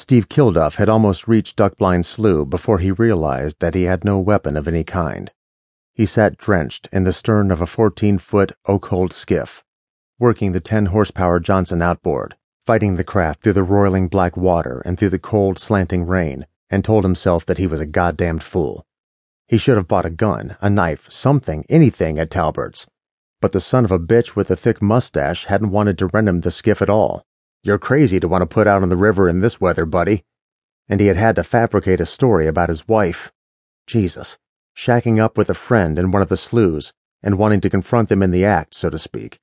Steve Kilduff had almost reached Duckblind Slough before he realized that he had no weapon of any kind. He sat drenched in the stern of a 14 foot Oakhold skiff, working the 10 horsepower Johnson outboard, fighting the craft through the roiling black water and through the cold, slanting rain, and told himself that he was a goddamned fool. He should have bought a gun, a knife, something, anything at Talbert's. But the son of a bitch with a thick mustache hadn't wanted to rent him the skiff at all. You're crazy to want to put out on the river in this weather, buddy. And he had had to fabricate a story about his wife. Jesus. Shacking up with a friend in one of the sloughs and wanting to confront them in the act, so to speak.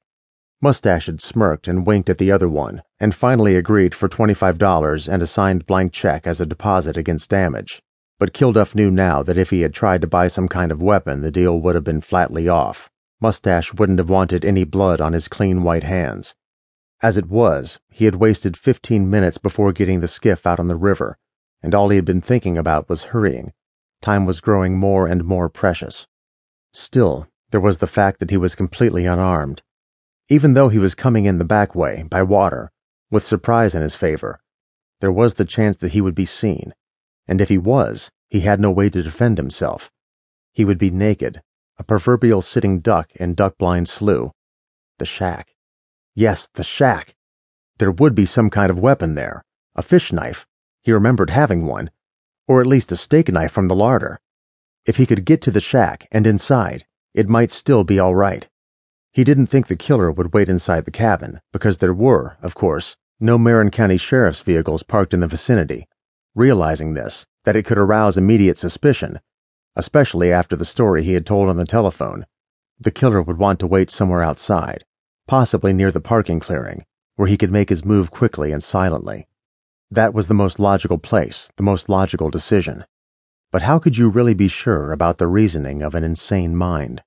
Mustache had smirked and winked at the other one, and finally agreed for $25 and a signed blank check as a deposit against damage. But Kilduff knew now that if he had tried to buy some kind of weapon, the deal would have been flatly off. Mustache wouldn't have wanted any blood on his clean white hands. As it was, he had wasted 15 minutes before getting the skiff out on the river, and all he had been thinking about was hurrying. Time was growing more and more precious. Still, there was the fact that he was completely unarmed. Even though he was coming in the back way, by water, with surprise in his favor, there was the chance that he would be seen, and if he was, he had no way to defend himself. He would be naked, a proverbial sitting duck in Duck Blind Slough. The shack. Yes, the shack. There would be some kind of weapon there. A fish knife. He remembered having one. Or at least a steak knife from the larder. If he could get to the shack and inside, it might still be all right. He didn't think the killer would wait inside the cabin, because there were, of course, no Marin County Sheriff's vehicles parked in the vicinity. Realizing this, that it could arouse immediate suspicion, especially after the story he had told on the telephone, the killer would want to wait somewhere outside, possibly near the parking clearing, where he could make his move quickly and silently. That was the most logical place, the most logical decision. But how could you really be sure about the reasoning of an insane mind?